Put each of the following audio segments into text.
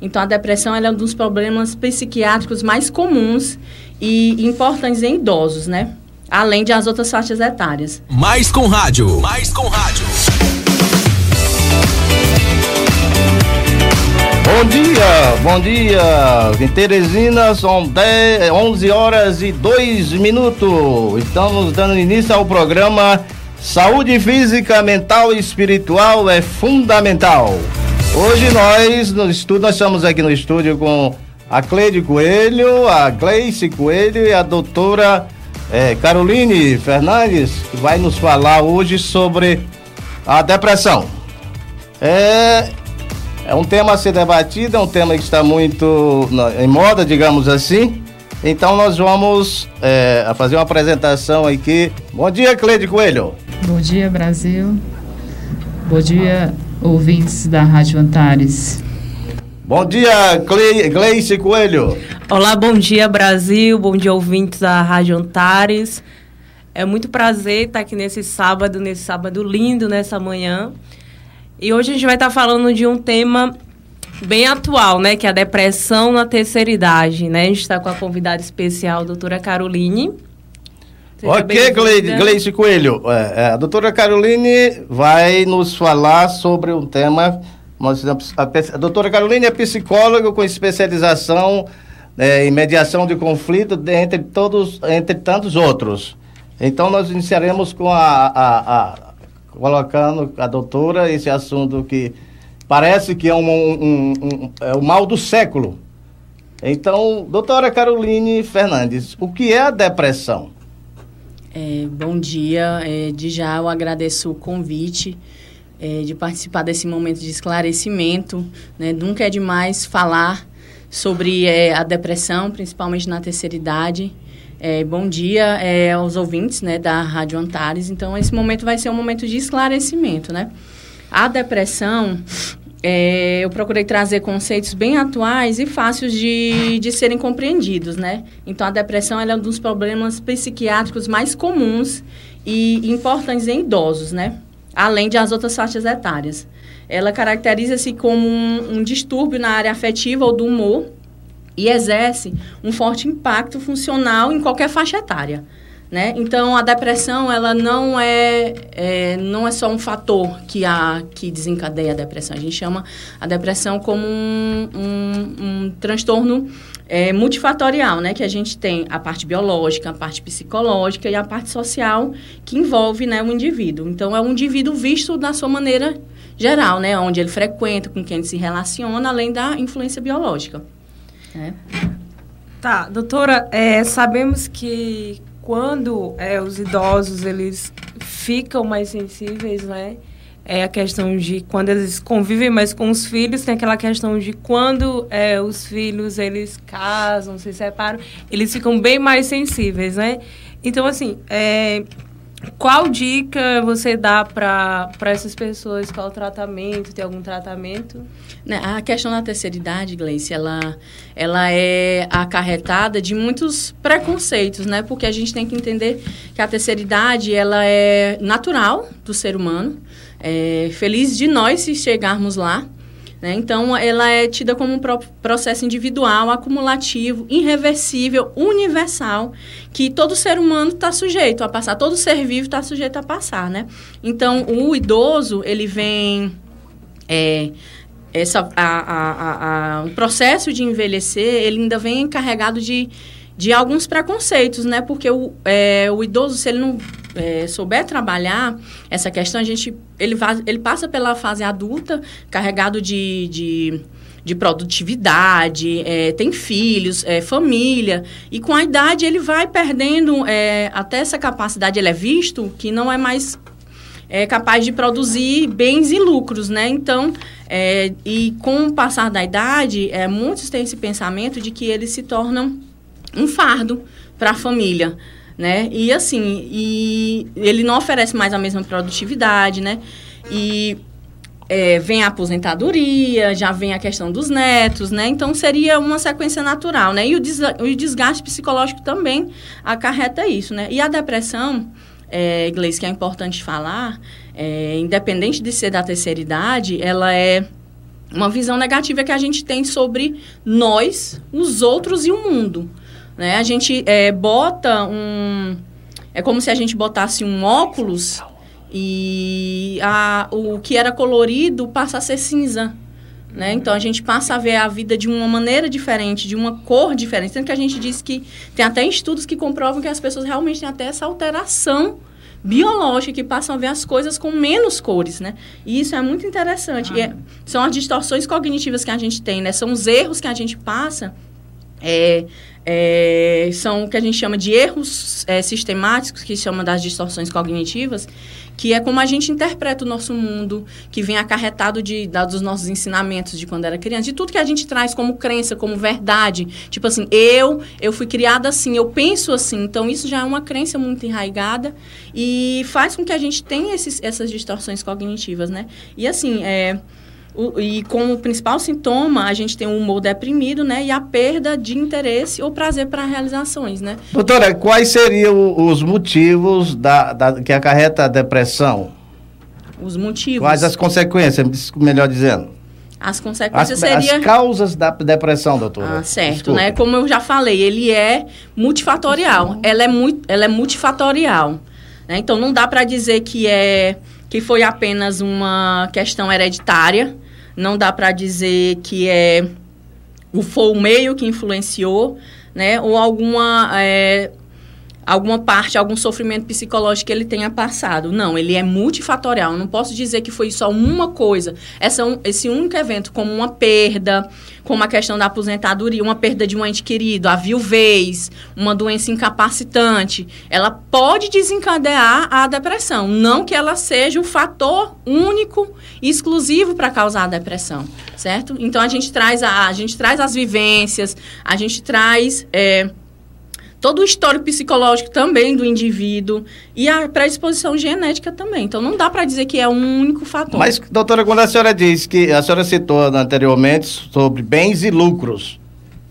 Então, a depressão é um dos problemas psiquiátricos mais comuns e importantes em idosos, né? Além de as outras faixas etárias. Mais com rádio. Mais com rádio. Bom dia, bom dia. Em Teresina são 10, 11 horas e 2 minutos. Estamos dando início ao programa Saúde Física, Mental e Espiritual é Fundamental. Hoje nós, no estúdio, nós estamos aqui no estúdio com a Cleide Coelho, a Gleice Coelho e a doutora é, Caroline Fernandes, que vai nos falar hoje sobre a depressão. É, é um tema a ser debatido, é um tema que está muito em moda, digamos assim. Então nós vamos é, fazer uma apresentação aqui. Bom dia, Cleide Coelho. Bom dia, Brasil. Bom dia, ouvintes da Rádio Antares. Bom dia, Cle Gleice Coelho. Olá, bom dia, Brasil. Bom dia, ouvintes da Rádio Antares. É muito prazer estar aqui nesse sábado, nesse sábado lindo, nessa manhã. E hoje a gente vai estar falando de um tema bem atual, né? Que é a depressão na terceira idade, né? A gente está com a convidada especial, a doutora Caroline. Seja ok, Gleice Coelho. É, é, a doutora Caroline vai nos falar sobre um tema. A, a doutora Caroline é psicóloga com especialização é, em mediação de conflito, entre, todos, entre tantos outros. Então, nós iniciaremos com a, a, a colocando a doutora esse assunto que parece que é um, um, um, é o mal do século. Então, doutora Caroline Fernandes, o que é a depressão? É, bom dia. É, de já eu agradeço o convite é, de participar desse momento de esclarecimento. Né? Nunca é demais falar sobre é, a depressão, principalmente na terceira idade. É, bom dia é, aos ouvintes né, da Rádio Antares. Então, esse momento vai ser um momento de esclarecimento. Né? A depressão é, eu procurei trazer conceitos bem atuais e fáceis de, de serem compreendidos, né? Então, a depressão é um dos problemas psiquiátricos mais comuns e importantes em idosos, né? Além de as outras faixas etárias. Ela caracteriza-se como um, um distúrbio na área afetiva ou do humor e exerce um forte impacto funcional em qualquer faixa etária. Né? Então, a depressão ela não é, é, não é só um fator que, a, que desencadeia a depressão. A gente chama a depressão como um, um, um transtorno é, multifatorial, né? que a gente tem a parte biológica, a parte psicológica e a parte social que envolve né, o indivíduo. Então, é um indivíduo visto da sua maneira geral, né? onde ele frequenta, com quem ele se relaciona, além da influência biológica. Né? Tá, doutora, é, sabemos que quando é, os idosos eles ficam mais sensíveis, né? É a questão de quando eles convivem mais com os filhos, tem aquela questão de quando é, os filhos eles casam, se separam, eles ficam bem mais sensíveis, né? Então, assim, é, qual dica você dá para essas pessoas? Qual tratamento? Tem algum tratamento? Né, a questão da terceira idade, Gleice, ela, ela é acarretada de muitos preconceitos, né? Porque a gente tem que entender que a terceira idade, ela é natural do ser humano. É feliz de nós se chegarmos lá. Né? Então, ela é tida como um processo individual, acumulativo, irreversível, universal, que todo ser humano está sujeito a passar, todo ser vivo está sujeito a passar, né? Então, o idoso, ele vem... É, essa, a, a, a, o processo de envelhecer, ele ainda vem carregado de, de alguns preconceitos, né? Porque o, é, o idoso, se ele não é, souber trabalhar essa questão, a gente, ele, ele passa pela fase adulta carregado de, de de produtividade, é, tem filhos, é, família, e com a idade ele vai perdendo é, até essa capacidade, ele é visto que não é mais é capaz de produzir bens e lucros, né? Então, é, e com o passar da idade, é, muitos têm esse pensamento de que eles se tornam um fardo para a família, né? E assim, e ele não oferece mais a mesma produtividade, né? E é, vem a aposentadoria, já vem a questão dos netos, né? Então seria uma sequência natural, né? E o, o desgaste psicológico também acarreta isso, né? E a depressão, é, inglês que é importante falar, é, independente de ser da terceira idade, ela é uma visão negativa que a gente tem sobre nós, os outros e o mundo. Né? A gente é, bota um. É como se a gente botasse um óculos e a, o que era colorido passa a ser cinza. Né? Então a gente passa a ver a vida de uma maneira diferente, de uma cor diferente. Sendo que a gente diz que tem até estudos que comprovam que as pessoas realmente têm até essa alteração biológica que passam a ver as coisas com menos cores, né? E isso é muito interessante. Ah. É, são as distorções cognitivas que a gente tem, né? São os erros que a gente passa é, é, são o que a gente chama de erros é, sistemáticos, que chama das distorções cognitivas, que é como a gente interpreta o nosso mundo, que vem acarretado de, dos nossos ensinamentos de quando era criança, de tudo que a gente traz como crença, como verdade. Tipo assim, eu, eu fui criada assim, eu penso assim. Então, isso já é uma crença muito enraigada e faz com que a gente tenha esses, essas distorções cognitivas, né? E assim, é o, e como principal sintoma, a gente tem o humor deprimido, né? E a perda de interesse ou prazer para realizações, né? Doutora, quais seriam os motivos da, da, que acarreta a depressão? Os motivos. Quais as consequências, melhor dizendo? As consequências as, seriam... As causas da depressão, doutora. Ah, certo, Desculpa. né? Como eu já falei, ele é multifatorial. Ela é, muito, ela é multifatorial. Né? Então, não dá para dizer que é que foi apenas uma questão hereditária não dá para dizer que é o foi o meio que influenciou, né? Ou alguma é, alguma parte, algum sofrimento psicológico que ele tenha passado. Não, ele é multifatorial. Eu não posso dizer que foi só uma coisa. Essa, esse único evento, como uma perda, como a questão da aposentadoria, uma perda de um ente querido, a viuvez, uma doença incapacitante, ela pode desencadear a depressão. Não que ela seja o fator único exclusivo para causar a depressão, certo? Então a gente traz a, a gente traz as vivências, a gente traz é, todo o histórico psicológico também do indivíduo e a predisposição genética também. Então, não dá para dizer que é um único fator. Mas, doutora, quando a senhora diz que a senhora citou anteriormente sobre bens e lucros,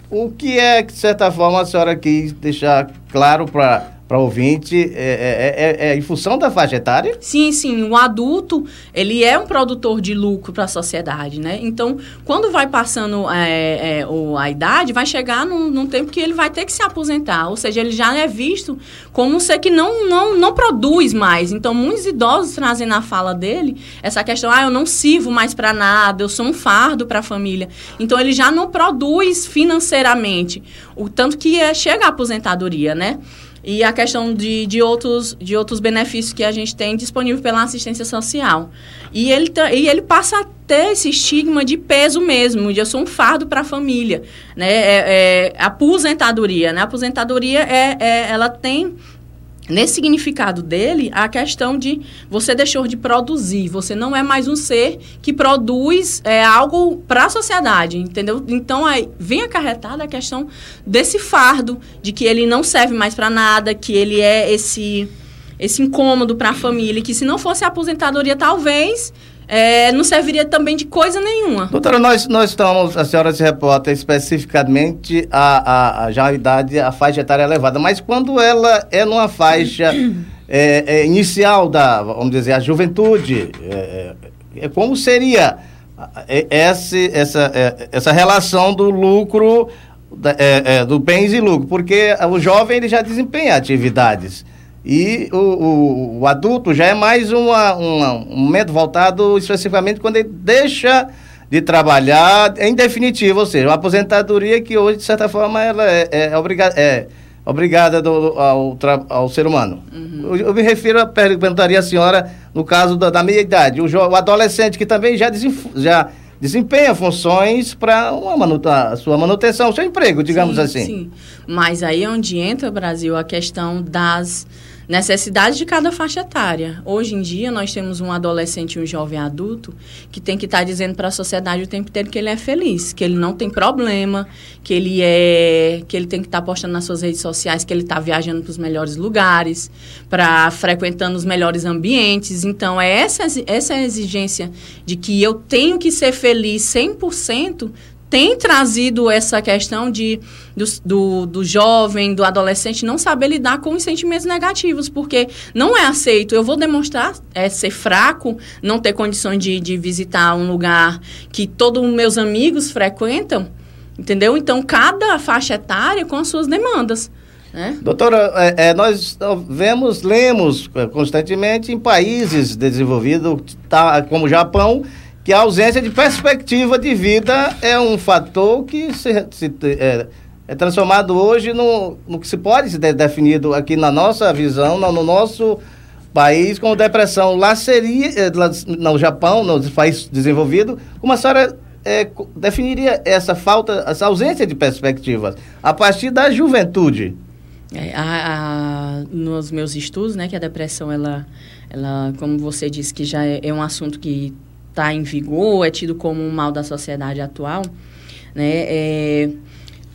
o que é que, de certa forma, a senhora quis deixar claro para para ouvinte é, é, é, é, em função da faixa etária? Sim, sim. O adulto, ele é um produtor de lucro para a sociedade, né? Então, quando vai passando é, é, a idade, vai chegar num, num, tempo que ele vai ter que se aposentar. Ou seja, ele já é visto como um ser que não, não, não produz mais. Então, muitos idosos trazem na fala dele essa questão, ah, eu não sirvo mais para nada, eu sou um fardo para a família. Então, ele já não produz financeiramente. O tanto que chega a aposentadoria, né? E a questão de, de, outros, de outros benefícios que a gente tem disponível pela assistência social. E ele, e ele passa a ter esse estigma de peso mesmo, de eu sou um fardo para a família. Né? É, é, aposentadoria. Né? A aposentadoria, é, é, ela tem nesse significado dele, a questão de você deixou de produzir, você não é mais um ser que produz é, algo para a sociedade, entendeu? Então aí vem acarretada a questão desse fardo de que ele não serve mais para nada, que ele é esse esse incômodo para a família, que se não fosse a aposentadoria talvez é, não serviria também de coisa nenhuma. Doutora, nós, nós estamos, a senhora se reporta especificamente a, a, a já a idade, a faixa etária elevada, mas quando ela é numa faixa é, é, inicial da, vamos dizer, a juventude, é, é, é como seria essa, essa, essa relação do lucro, do bens e lucro? Porque o jovem ele já desempenha atividades. E o, o, o, adulto já é mais uma, uma, um momento voltado especificamente quando ele deixa de trabalhar em definitivo, ou seja, uma aposentadoria que hoje, de certa forma, ela é, é, obriga é obrigada do, ao, ao ser humano. Uhum. Eu, eu, me refiro, a, perguntaria a senhora, no caso da, da meia-idade, o, o, adolescente que também já, já desempenha funções para a sua manutenção, o seu emprego, digamos sim, assim. Sim, mas aí é onde entra, Brasil, a questão das necessidades de cada faixa etária. Hoje em dia, nós temos um adolescente e um jovem adulto que tem que estar tá dizendo para a sociedade o tempo inteiro que ele é feliz, que ele não tem problema, que ele é que ele tem que estar tá postando nas suas redes sociais que ele está viajando para os melhores lugares, para frequentando os melhores ambientes. Então, é essa, essa exigência de que eu tenho que ser feliz 100% tem trazido essa questão de do, do, do, jovem, do adolescente não saber lidar com os sentimentos negativos, porque não é aceito. Eu vou demonstrar é, ser fraco, não ter condições de, de visitar um lugar que todos os meus amigos frequentam, entendeu? Então, cada faixa etária com as suas demandas. Né? Doutora, é, é, nós vemos, lemos é, constantemente em países desenvolvidos, tá, como o Japão, que a ausência de perspectiva de vida é um fator que se, se é, é, transformado hoje no, no que se pode ser definido aqui na nossa visão, no, no nosso país, como depressão. Lá seria, lá no Japão, nos países desenvolvidos, como a senhora é, definiria essa falta, essa ausência de perspectivas a partir da juventude? É, a, a, nos meus estudos, né, que a depressão, ela, ela como você disse, que já é, é um assunto que está em vigor, é tido como um mal da sociedade atual, né? É,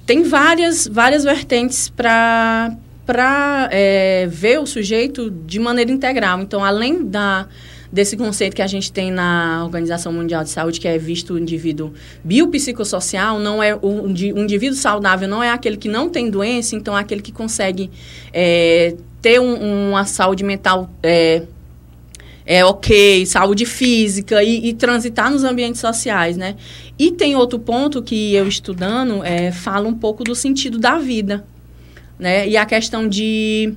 tem várias, várias vertentes para para é, ver o sujeito de maneira integral. Então, além da, desse conceito que a gente tem na Organização Mundial de Saúde, que é visto o indivíduo biopsicossocial, não é o, indivíduo saudável não é aquele que não tem doença, então é aquele que consegue é, ter um, uma saúde mental é, é ok, saúde física e, e, transitar nos ambientes sociais, né? E tem outro ponto que eu estudando é, fala um pouco do sentido da vida, né? E a questão de,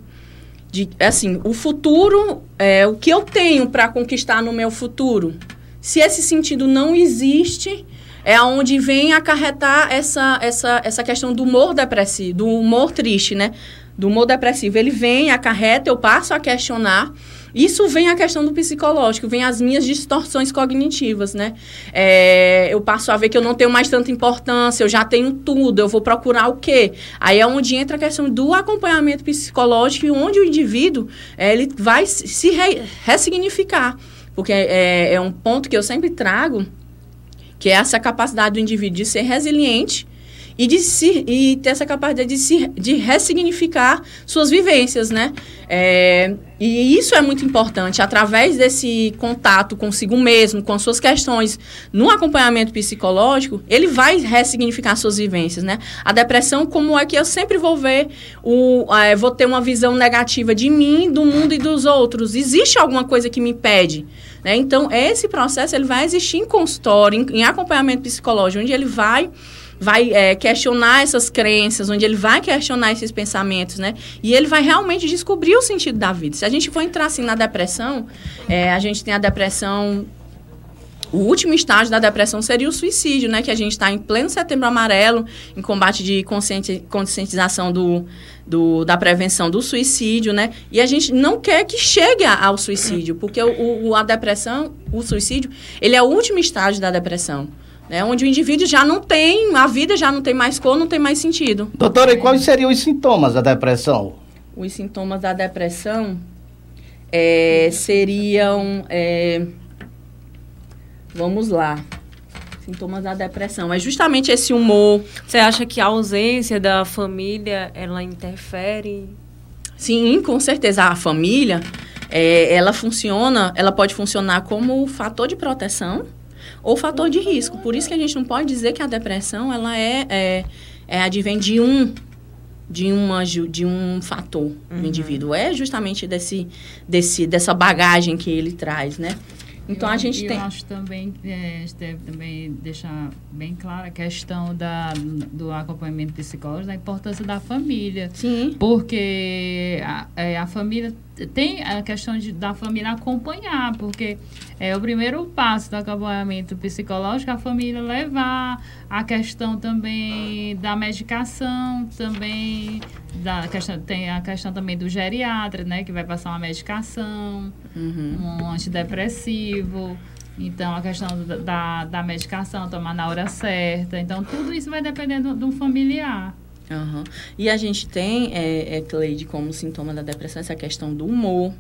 de assim, o futuro, é, o que eu tenho para conquistar no meu futuro. Se esse sentido não existe, é onde vem acarretar essa, essa, essa questão do humor depressivo, do humor triste, né? Do humor depressivo. Ele vem, acarreta, eu passo a questionar isso vem a questão do psicológico, vem as minhas distorções cognitivas, né? É, eu passo a ver que eu não tenho mais tanta importância, eu já tenho tudo, eu vou procurar o quê? Aí é onde entra a questão do acompanhamento psicológico e onde o indivíduo é, ele vai se re, ressignificar. Porque é, é um ponto que eu sempre trago, que é essa capacidade do indivíduo de ser resiliente e de se, e ter essa capacidade de, se, de ressignificar suas vivências, né? É, e isso é muito importante. Através desse contato consigo mesmo, com suas questões, no acompanhamento psicológico, ele vai ressignificar suas vivências, né? A depressão, como é que eu sempre vou ver, o, é, vou ter uma visão negativa de mim, do mundo e dos outros. Existe alguma coisa que me impede? Né? Então, esse processo ele vai existir em consultório, em, em acompanhamento psicológico, onde ele vai vai é, questionar essas crenças, onde ele vai questionar esses pensamentos, né? E ele vai realmente descobrir o sentido da vida. Se a gente for entrar assim na depressão, é, a gente tem a depressão o último estágio da depressão seria o suicídio, né? Que a gente está em pleno setembro amarelo, em combate de conscientização do, do, da prevenção do suicídio, né? E a gente não quer que chegue ao suicídio, porque o, o, a depressão, o suicídio, ele é o último estágio da depressão né, onde o indivíduo já não tem, a vida já não tem mais cor, não tem mais sentido. Doutora, e quais seriam os sintomas da depressão? Os sintomas da depressão é, seriam. É, vamos lá. Sintomas da depressão. É justamente esse humor. Você acha que a ausência da família ela interfere? Sim, com certeza. A família, é, ela funciona, ela pode funcionar como fator de proteção ou fator de risco. Por isso que a gente não pode dizer que a depressão ela é, é, é advém de um de, uma, de um fator uhum. do indivíduo. É justamente desse, desse, dessa bagagem que ele traz, né? Então eu, a gente eu tem. Eu acho também, é, deve também deixar bem clara a questão da, do acompanhamento psicológico, da importância da família. Sim. Porque a, é, a família tem a questão de, da família acompanhar, porque é o primeiro passo do acompanhamento psicológico a família levar a questão também da medicação, também da questão, tem a questão também do geriatra, né, que vai passar uma medicação, uhum. um antidepressivo. Então, a questão da, da medicação, tomar na hora certa. Então, tudo isso vai dependendo de um familiar. Uhum. E a gente tem, é, é, Cleide, como sintoma da depressão, essa questão do humor,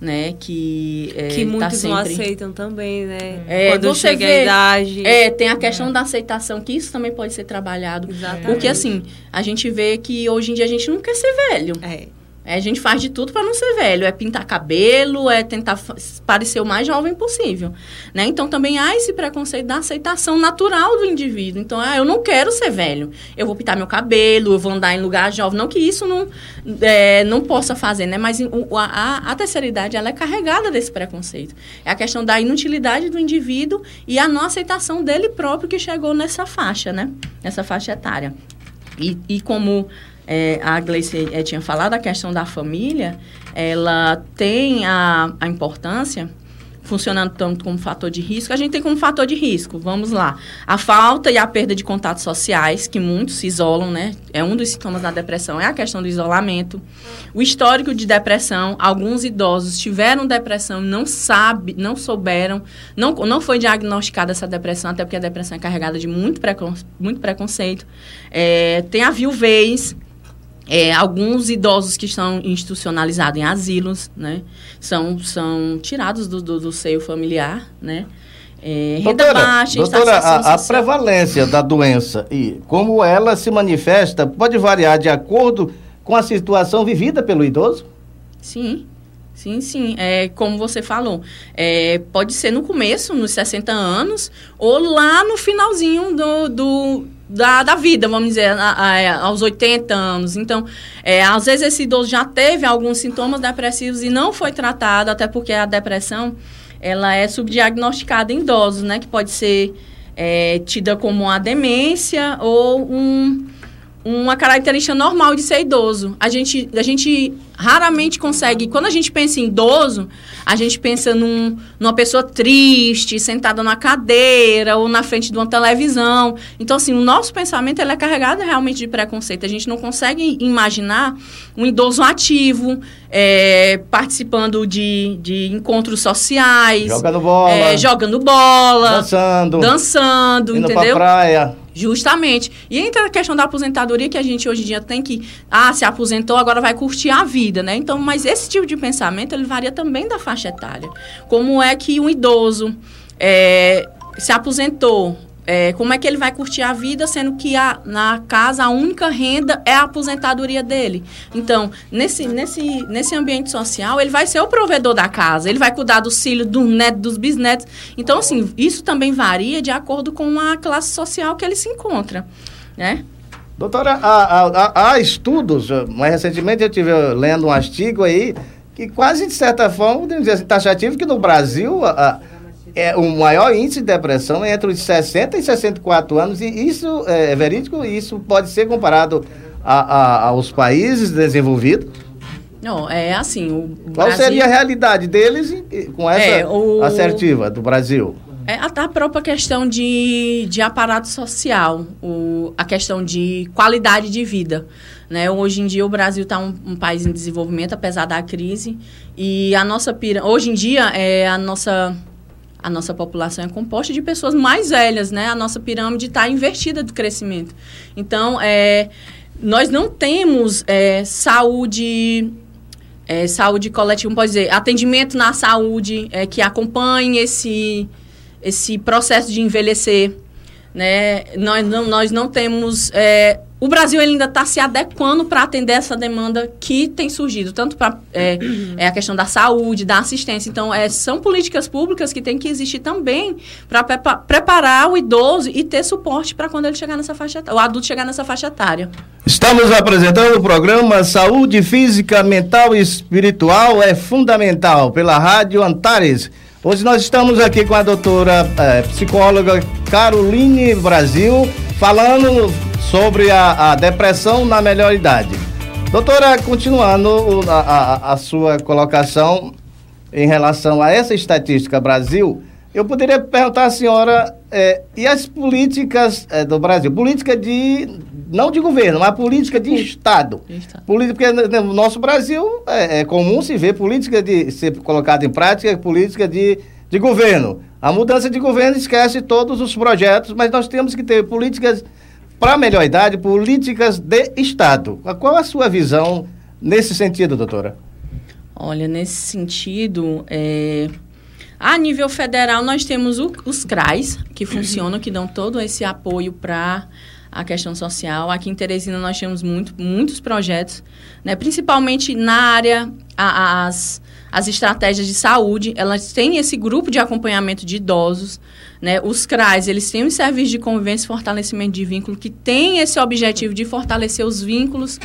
né? Que, é, que tá muitos tá sempre... não aceitam também, né? É, Quando chega vê, a idade. É, tem a questão é. da aceitação, que isso também pode ser trabalhado. Exatamente. Porque, assim, a gente vê que hoje em dia a gente não quer ser velho. É. É, a gente faz de tudo para não ser velho. É pintar cabelo, é tentar parecer o mais jovem possível. Né? Então, também há esse preconceito da aceitação natural do indivíduo. Então, ah, eu não quero ser velho. Eu vou pintar meu cabelo, eu vou andar em lugar jovem. Não que isso não, é, não possa fazer, né? Mas a, a, terceira idade, ela é carregada desse preconceito. É a questão da inutilidade do indivíduo e a não aceitação dele próprio que chegou nessa faixa, né? Nessa faixa etária. E, e como é, a Gleice é, tinha falado, a questão da família, ela tem a, a importância funcionando tanto como fator de risco, a gente tem como fator de risco. Vamos lá. A falta e a perda de contatos sociais, que muitos se isolam, né? É um dos sintomas da depressão, é a questão do isolamento. O histórico de depressão, alguns idosos tiveram depressão, não sabe, não souberam, não, não foi diagnosticada essa depressão, até porque a depressão é carregada de muito, precon, muito preconceito. É, tem a viuvez, é, alguns idosos que estão institucionalizados em asilos, né, são, são tirados do, do, do seio familiar, né, é, doutora, baixa, doutora, a, a, prevalência da doença e como ela se manifesta pode variar de acordo com a situação vivida pelo idoso? Sim, sim, sim. É, como você falou, é, pode ser no começo, nos 60 anos, ou lá no finalzinho do, do da, da vida, vamos dizer, a, a, aos 80 anos. Então, é, às vezes esse idoso já teve alguns sintomas depressivos e não foi tratado, até porque a depressão, ela é subdiagnosticada em idosos, né? Que pode ser é, tida como uma demência ou um uma característica normal de ser idoso. A gente, a gente raramente consegue. Quando a gente pensa em idoso, a gente pensa num, numa pessoa triste, sentada na cadeira ou na frente de uma televisão. Então, assim, o nosso pensamento ele é carregado realmente de preconceito. A gente não consegue imaginar um idoso ativo, é, participando de, de encontros sociais. Jogando bola. É, jogando bola. Dançando. Dançando, indo entendeu? Pra praia. Justamente. E entra a questão da aposentadoria que a gente hoje em dia tem que, ah, se aposentou, agora vai curtir a vida, né? Então, mas esse tipo de pensamento, ele varia também da faixa etária. Como é que um idoso é, se aposentou, é, como é que ele vai curtir a vida, sendo que a, na casa a única renda é a aposentadoria dele? Então, nesse, nesse, nesse ambiente social, ele vai ser o provedor da casa, ele vai cuidar dos filhos, do neto, dos bisnetos. Então, assim, isso também varia de acordo com a classe social que ele se encontra, né? Doutora, há, há, há estudos, mais recentemente eu estive lendo um artigo aí, que quase, de certa forma, podemos dizer assim, taxativo, que no Brasil... A, é, o maior índice de depressão é entre os 60 e 64 anos, e isso é, é verídico, e isso pode ser comparado a, a, aos países desenvolvidos? Não, é assim. O Qual Brasil... seria a realidade deles com essa é, o... assertiva do Brasil? É a própria questão de, de aparato social, o, a questão de qualidade de vida. Né? Hoje em dia o Brasil está um, um, país em desenvolvimento, apesar da crise. E a nossa. Hoje em dia, é, a nossa a nossa população é composta de pessoas mais velhas, né? A nossa pirâmide está invertida do crescimento. Então, é, nós não temos é, saúde é, saúde coletiva, pode dizer, atendimento na saúde é, que acompanhe esse, esse processo de envelhecer. Né? Nós, não, nós não temos é, o Brasil ainda está se adequando para atender essa demanda que tem surgido, tanto para é, é, a questão da saúde, da assistência. Então, é, são políticas públicas que têm que existir também para preparar o idoso e ter suporte para quando ele chegar nessa faixa o adulto chegar nessa faixa etária. Estamos apresentando o programa Saúde Física, Mental e Espiritual é Fundamental, pela Rádio Antares. Hoje nós estamos aqui com a doutora é, psicóloga Caroline Brasil, falando sobre a, a depressão na melhor idade. Doutora, continuando a, a, a, sua colocação em relação a essa estatística Brasil, eu poderia perguntar à senhora, é, e as políticas é, do Brasil? Política de, não de governo, mas política de Estado. Estado. Política, porque no nosso Brasil é, é, comum se ver política de ser colocada em prática, política de, de governo. A mudança de governo esquece todos os projetos, mas nós temos que ter políticas para a melhor idade, políticas de Estado. Qual a sua visão nesse sentido, doutora? Olha, nesse sentido, é... a nível federal nós temos o, os CRAs, que funcionam, que dão todo esse apoio para a questão social. Aqui em Teresina nós temos muito, muitos projetos, né? principalmente na área, a, as, as estratégias de saúde, elas têm esse grupo de acompanhamento de idosos, né? Os CRAs, eles têm um serviço de convivência e fortalecimento de vínculo que tem esse objetivo de fortalecer os vínculos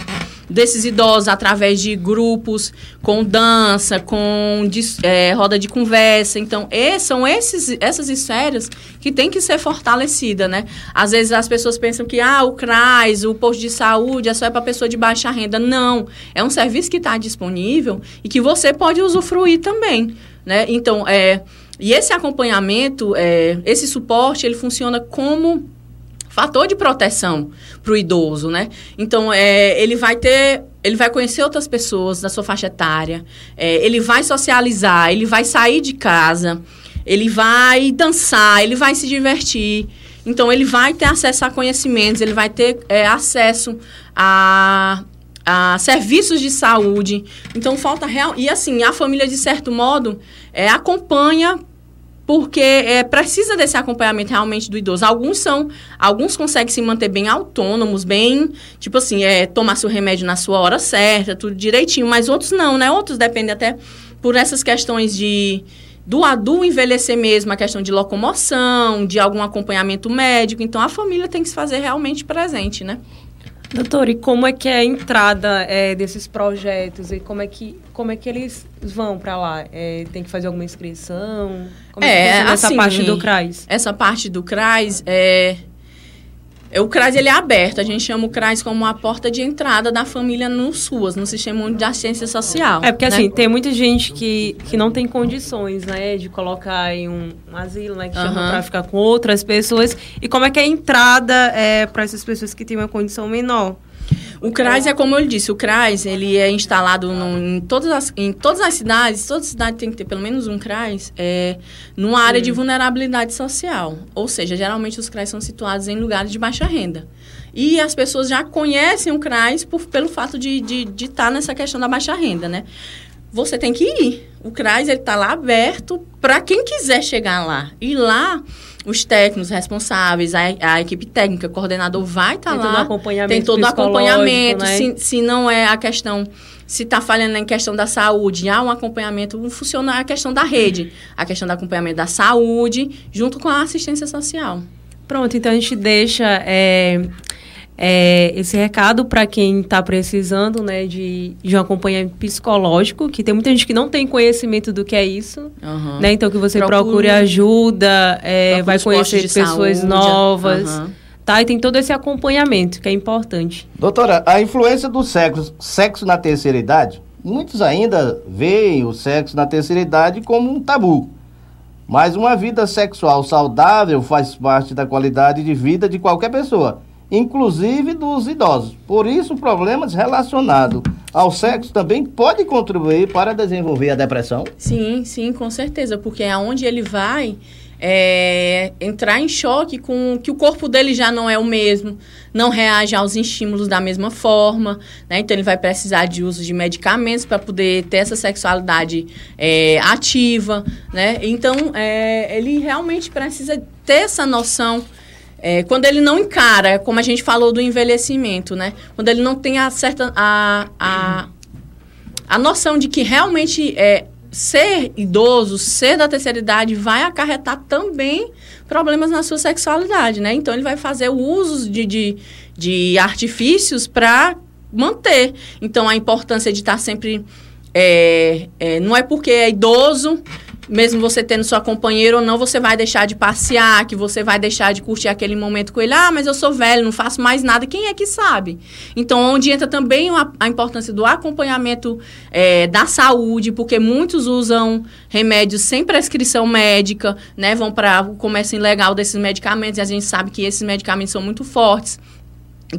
desses idosos através de grupos, com dança, com é, roda de conversa. Então, e, são esses, essas esferas que tem que ser fortalecida, né? Às vezes as pessoas pensam que ah, o CRAS, o posto de saúde, é só é para pessoa de baixa renda. Não, é um serviço que está disponível e que você pode usufruir também, né? Então, é, e esse acompanhamento, é, esse suporte, ele funciona como fator de proteção para o idoso, né? Então, é, ele vai ter, ele vai conhecer outras pessoas da sua faixa etária, é, ele vai socializar, ele vai sair de casa, ele vai dançar, ele vai se divertir. Então, ele vai ter acesso a conhecimentos, ele vai ter é, acesso a, a serviços de saúde. Então, falta real. E assim, a família, de certo modo, é, acompanha porque é, precisa desse acompanhamento realmente do idoso. Alguns são, alguns conseguem se manter bem autônomos, bem, tipo assim, é, tomar seu remédio na sua hora certa, tudo direitinho, mas outros não, né? Outros dependem até por essas questões de do adulto envelhecer mesmo, a questão de locomoção, de algum acompanhamento médico. Então, a família tem que se fazer realmente presente, né? Doutor, e como é que é a entrada é, desses projetos e como é que, como é que eles vão para lá? É, tem que fazer alguma inscrição? Como é, é essa assim, parte do CRAS? Essa parte do CRAS é o CRAS ele é aberto, a gente chama o CRAS como a porta de entrada da família no SUAS, no Sistema Único de Assistência Social. É porque né? assim, tem muita gente que, que não tem condições, né, de colocar em um, um asilo, né, que uhum. chama para ficar com outras pessoas. E como é que é a entrada é, para essas pessoas que têm uma condição menor? O CRAS é como eu disse, o CRAS ele é instalado no, em, todas as, em todas as cidades, toda cidade tem que ter pelo menos um CRAS, é, numa área de vulnerabilidade social. Ou seja, geralmente os CRAS são situados em lugares de baixa renda. E as pessoas já conhecem o CRAS por, pelo fato de estar de, de tá nessa questão da baixa renda, né? Você tem que ir. O CRAS está lá aberto para quem quiser chegar lá. E lá os técnicos responsáveis, a, a equipe técnica, o coordenador vai estar tá lá. Todo acompanhamento tem todo o acompanhamento. Né? Se, se não é a questão, se está falhando em questão da saúde, há um acompanhamento, funciona a questão da rede, a questão do acompanhamento da saúde, junto com a assistência social. Pronto, então a gente deixa é, é, esse recado para quem está precisando né, de, de um acompanhamento psicológico, que tem muita gente que não tem conhecimento do que é isso. Uhum. Né? Então, que você procure, procure ajuda, é, vai conhecer pessoas saúde. novas. Uhum. Tá? E tem todo esse acompanhamento, que é importante. Doutora, a influência do sexo, sexo na terceira idade, muitos ainda veem o sexo na terceira idade como um tabu. Mas uma vida sexual saudável faz parte da qualidade de vida de qualquer pessoa inclusive dos idosos. Por isso, problemas relacionados ao sexo também podem contribuir para desenvolver a depressão? Sim, sim, com certeza, porque aonde ele vai é, entrar em choque com que o corpo dele já não é o mesmo, não reage aos estímulos da mesma forma, né? Então ele vai precisar de uso de medicamentos para poder ter essa sexualidade é, ativa, né? Então é, ele realmente precisa ter essa noção é, quando ele não encara, como a gente falou do envelhecimento, né? Quando ele não tem a certa a, a, a noção de que realmente é, ser idoso, ser da terceira idade vai acarretar também problemas na sua sexualidade, né? Então ele vai fazer o uso de, de, de artifícios para manter. Então a importância de estar sempre é, é, não é porque é idoso mesmo você tendo sua companheira ou não, você vai deixar de passear, que você vai deixar de curtir aquele momento com ele. Ah, mas eu sou velho, não faço mais nada. Quem é que sabe? Então, onde entra também a, a importância do acompanhamento é, da saúde, porque muitos usam remédios sem prescrição médica, né? Vão para o comércio ilegal desses medicamentos e a gente sabe que esses medicamentos são muito fortes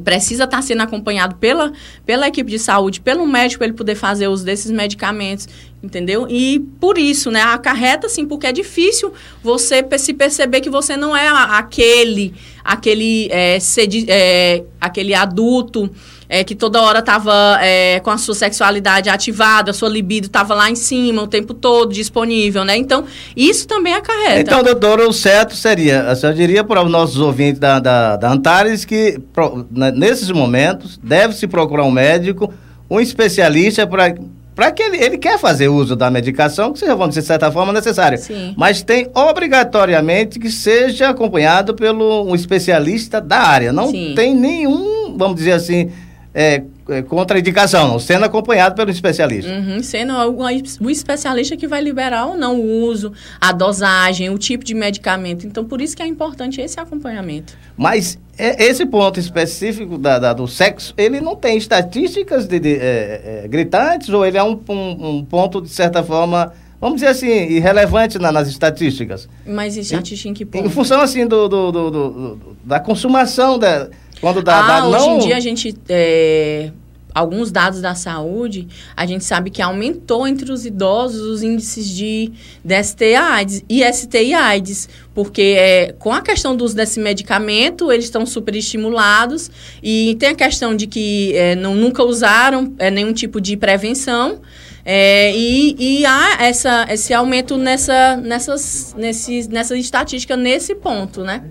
precisa estar sendo acompanhado pela, pela equipe de saúde, pelo médico, para ele poder fazer uso desses medicamentos. Entendeu? E por isso, né, acarreta sim, porque é difícil você se perceber que você não é aquele, aquele, é, sedi, é, aquele adulto é, que toda hora estava é, com a sua sexualidade ativada, a sua libido estava lá em cima o tempo todo, disponível, né? Então, isso também acarreta. Então, doutora, o certo seria, a senhora diria para os nossos ouvintes da, da, da Antares que, pro, nesses momentos, deve-se procurar um médico, um especialista para para que ele, ele quer fazer uso da medicação, que seja, vamos dizer, de certa forma, necessária. Sim. Mas tem obrigatoriamente que seja acompanhado pelo um especialista da área. Não Sim. tem nenhum, vamos dizer assim, é, é, contraindicação, sendo acompanhado pelo especialista. Uhum, sendo o, especialista que vai liberar ou não o uso, a dosagem, o tipo de medicamento. Então, por isso que é importante esse acompanhamento. Mas é, esse ponto específico da, da, do sexo, ele não tem estatísticas de, de é, é gritantes ou ele é um, um, um, ponto, de certa forma, vamos dizer assim, irrelevante na, nas estatísticas? Mas estatística em que ponto? Em função, assim, do, do, do, do da consumação da quando dá, ah, dá hoje não... em dia a gente. É, alguns dados da saúde, a gente sabe que aumentou entre os idosos os índices de, de STI AIDS e STI AIDS, porque é, com a questão do uso desse medicamento, eles estão super estimulados e tem a questão de que é, não, nunca usaram é, nenhum tipo de prevenção. É, e, e há essa, esse aumento nessa, nessas, nesses, nessa estatística nesse ponto, né?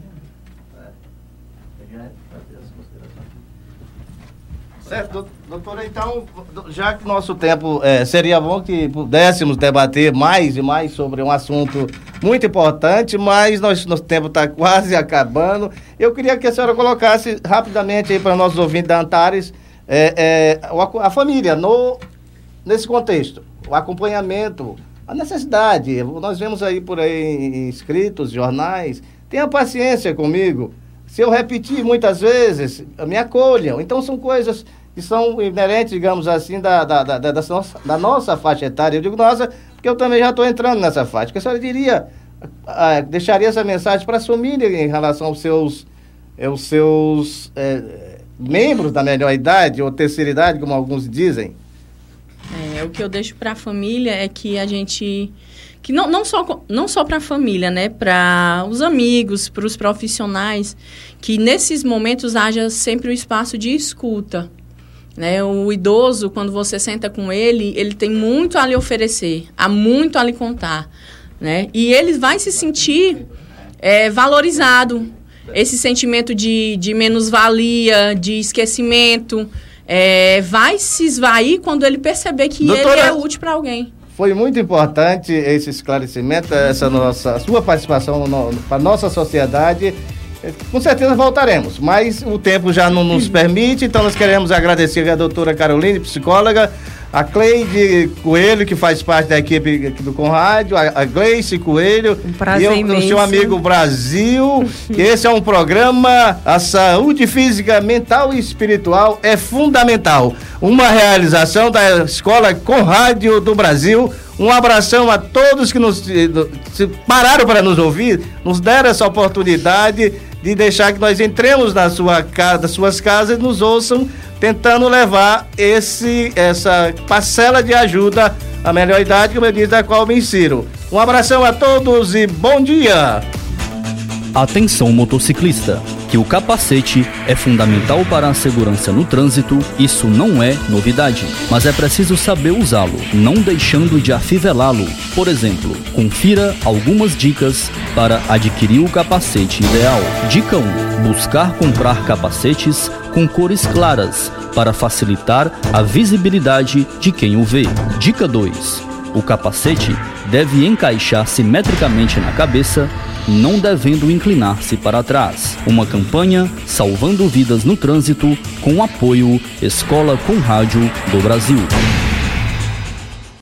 Certo, doutora, então, já que nosso tempo é, seria bom que pudéssemos debater mais e mais sobre um assunto muito importante, mas nosso, nosso tempo está quase acabando. Eu queria que a senhora colocasse rapidamente aí para nossos ouvintes da Antares é, é, a, a família no, nesse contexto, o acompanhamento, a necessidade. Nós vemos aí por aí inscritos, jornais. Tenha paciência comigo. Se eu repetir muitas vezes, me acolham. Então são coisas que são inerentes, digamos assim, da, da, da, da, nossa, da nossa faixa etária. Eu digo nossa, porque eu também já estou entrando nessa faixa. Que a senhora diria, ah, deixaria essa mensagem para a família em relação aos seus, aos seus é, membros da melhor idade ou terceira idade, como alguns dizem? É, o que eu deixo para a família é que a gente que não, não só, não só para a família, né? Para os amigos, para os profissionais, que nesses momentos haja sempre um espaço de escuta. Né? O idoso, quando você senta com ele, ele tem muito a lhe oferecer, há muito a lhe contar. Né? E ele vai se sentir é, valorizado. Esse sentimento de, de menos-valia, de esquecimento, é, vai se esvair quando ele perceber que Doutora, ele é útil para alguém. Foi muito importante esse esclarecimento, essa nossa sua participação para a nossa sociedade. Com certeza voltaremos, mas o tempo já não nos permite, então nós queremos agradecer a doutora Caroline, psicóloga, a Cleide Coelho, que faz parte da equipe aqui do Conrádio, a, Gleice Coelho, um prazer e o seu amigo Brasil, esse é um programa, a saúde física, mental e espiritual é fundamental. Uma realização da Escola Conrádio do Brasil. Um abração a todos que nos se pararam para nos ouvir, nos deram essa oportunidade de deixar que nós entremos na sua casa, nas suas casas e nos ouçam tentando levar esse, essa parcela de ajuda à melhor idade, como eu disse, da qual me insiro. Um abração a todos e bom dia! Atenção motociclista, que o capacete é fundamental para a segurança no trânsito, isso não é novidade, mas é preciso saber usá-lo, não deixando de afivelá-lo. Por exemplo, confira algumas dicas para adquirir o capacete ideal. Dica 1: buscar comprar capacetes com cores claras para facilitar a visibilidade de quem o vê. Dica 2: o capacete deve encaixar simetricamente na cabeça, não devendo inclinar-se para trás. Uma campanha salvando vidas no trânsito com apoio Escola com Rádio do Brasil.